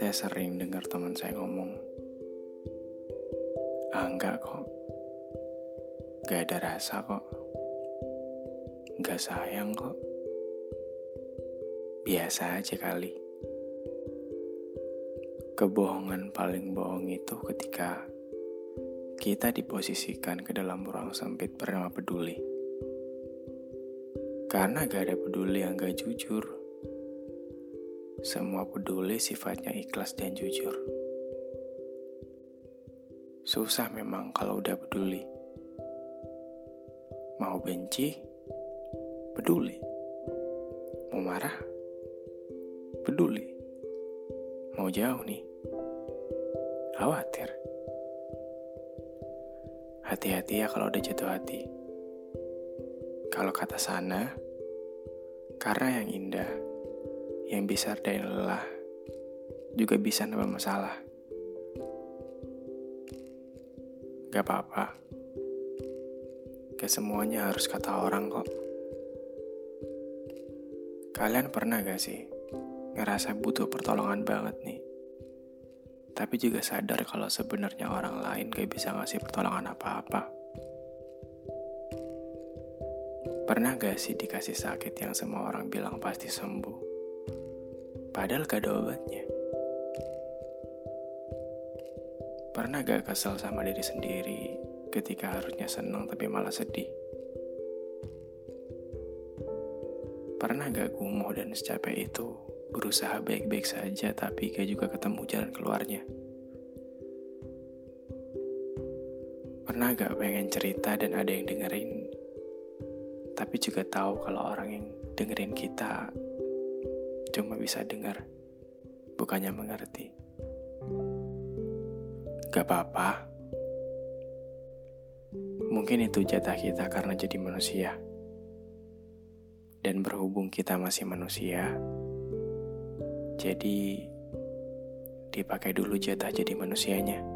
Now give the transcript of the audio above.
Saya sering dengar teman saya ngomong, ah enggak kok, gak ada rasa kok, gak sayang kok, biasa aja kali. Kebohongan paling bohong itu ketika kita diposisikan ke dalam ruang sempit bernama peduli. Karena gak ada peduli yang gak jujur. Semua peduli sifatnya ikhlas dan jujur. Susah memang kalau udah peduli. Mau benci, peduli. Mau marah, peduli. Mau jauh nih, khawatir. Hati-hati ya kalau udah jatuh hati. Kalau kata sana, karena yang indah yang bisa redain lelah juga bisa nambah masalah. Gak apa-apa. Gak semuanya harus kata orang kok. Kalian pernah gak sih ngerasa butuh pertolongan banget nih? Tapi juga sadar kalau sebenarnya orang lain gak bisa ngasih pertolongan apa-apa. Pernah gak sih dikasih sakit yang semua orang bilang pasti sembuh? Padahal gak ada obatnya. Pernah gak kesel sama diri sendiri ketika harusnya senang tapi malah sedih? Pernah gak kumuh dan secapek itu berusaha baik-baik saja tapi gak juga ketemu jalan keluarnya? Pernah gak pengen cerita dan ada yang dengerin tapi juga tahu kalau orang yang dengerin kita cuma bisa dengar, bukannya mengerti. Gak apa-apa. Mungkin itu jatah kita karena jadi manusia. Dan berhubung kita masih manusia, jadi dipakai dulu jatah jadi manusianya.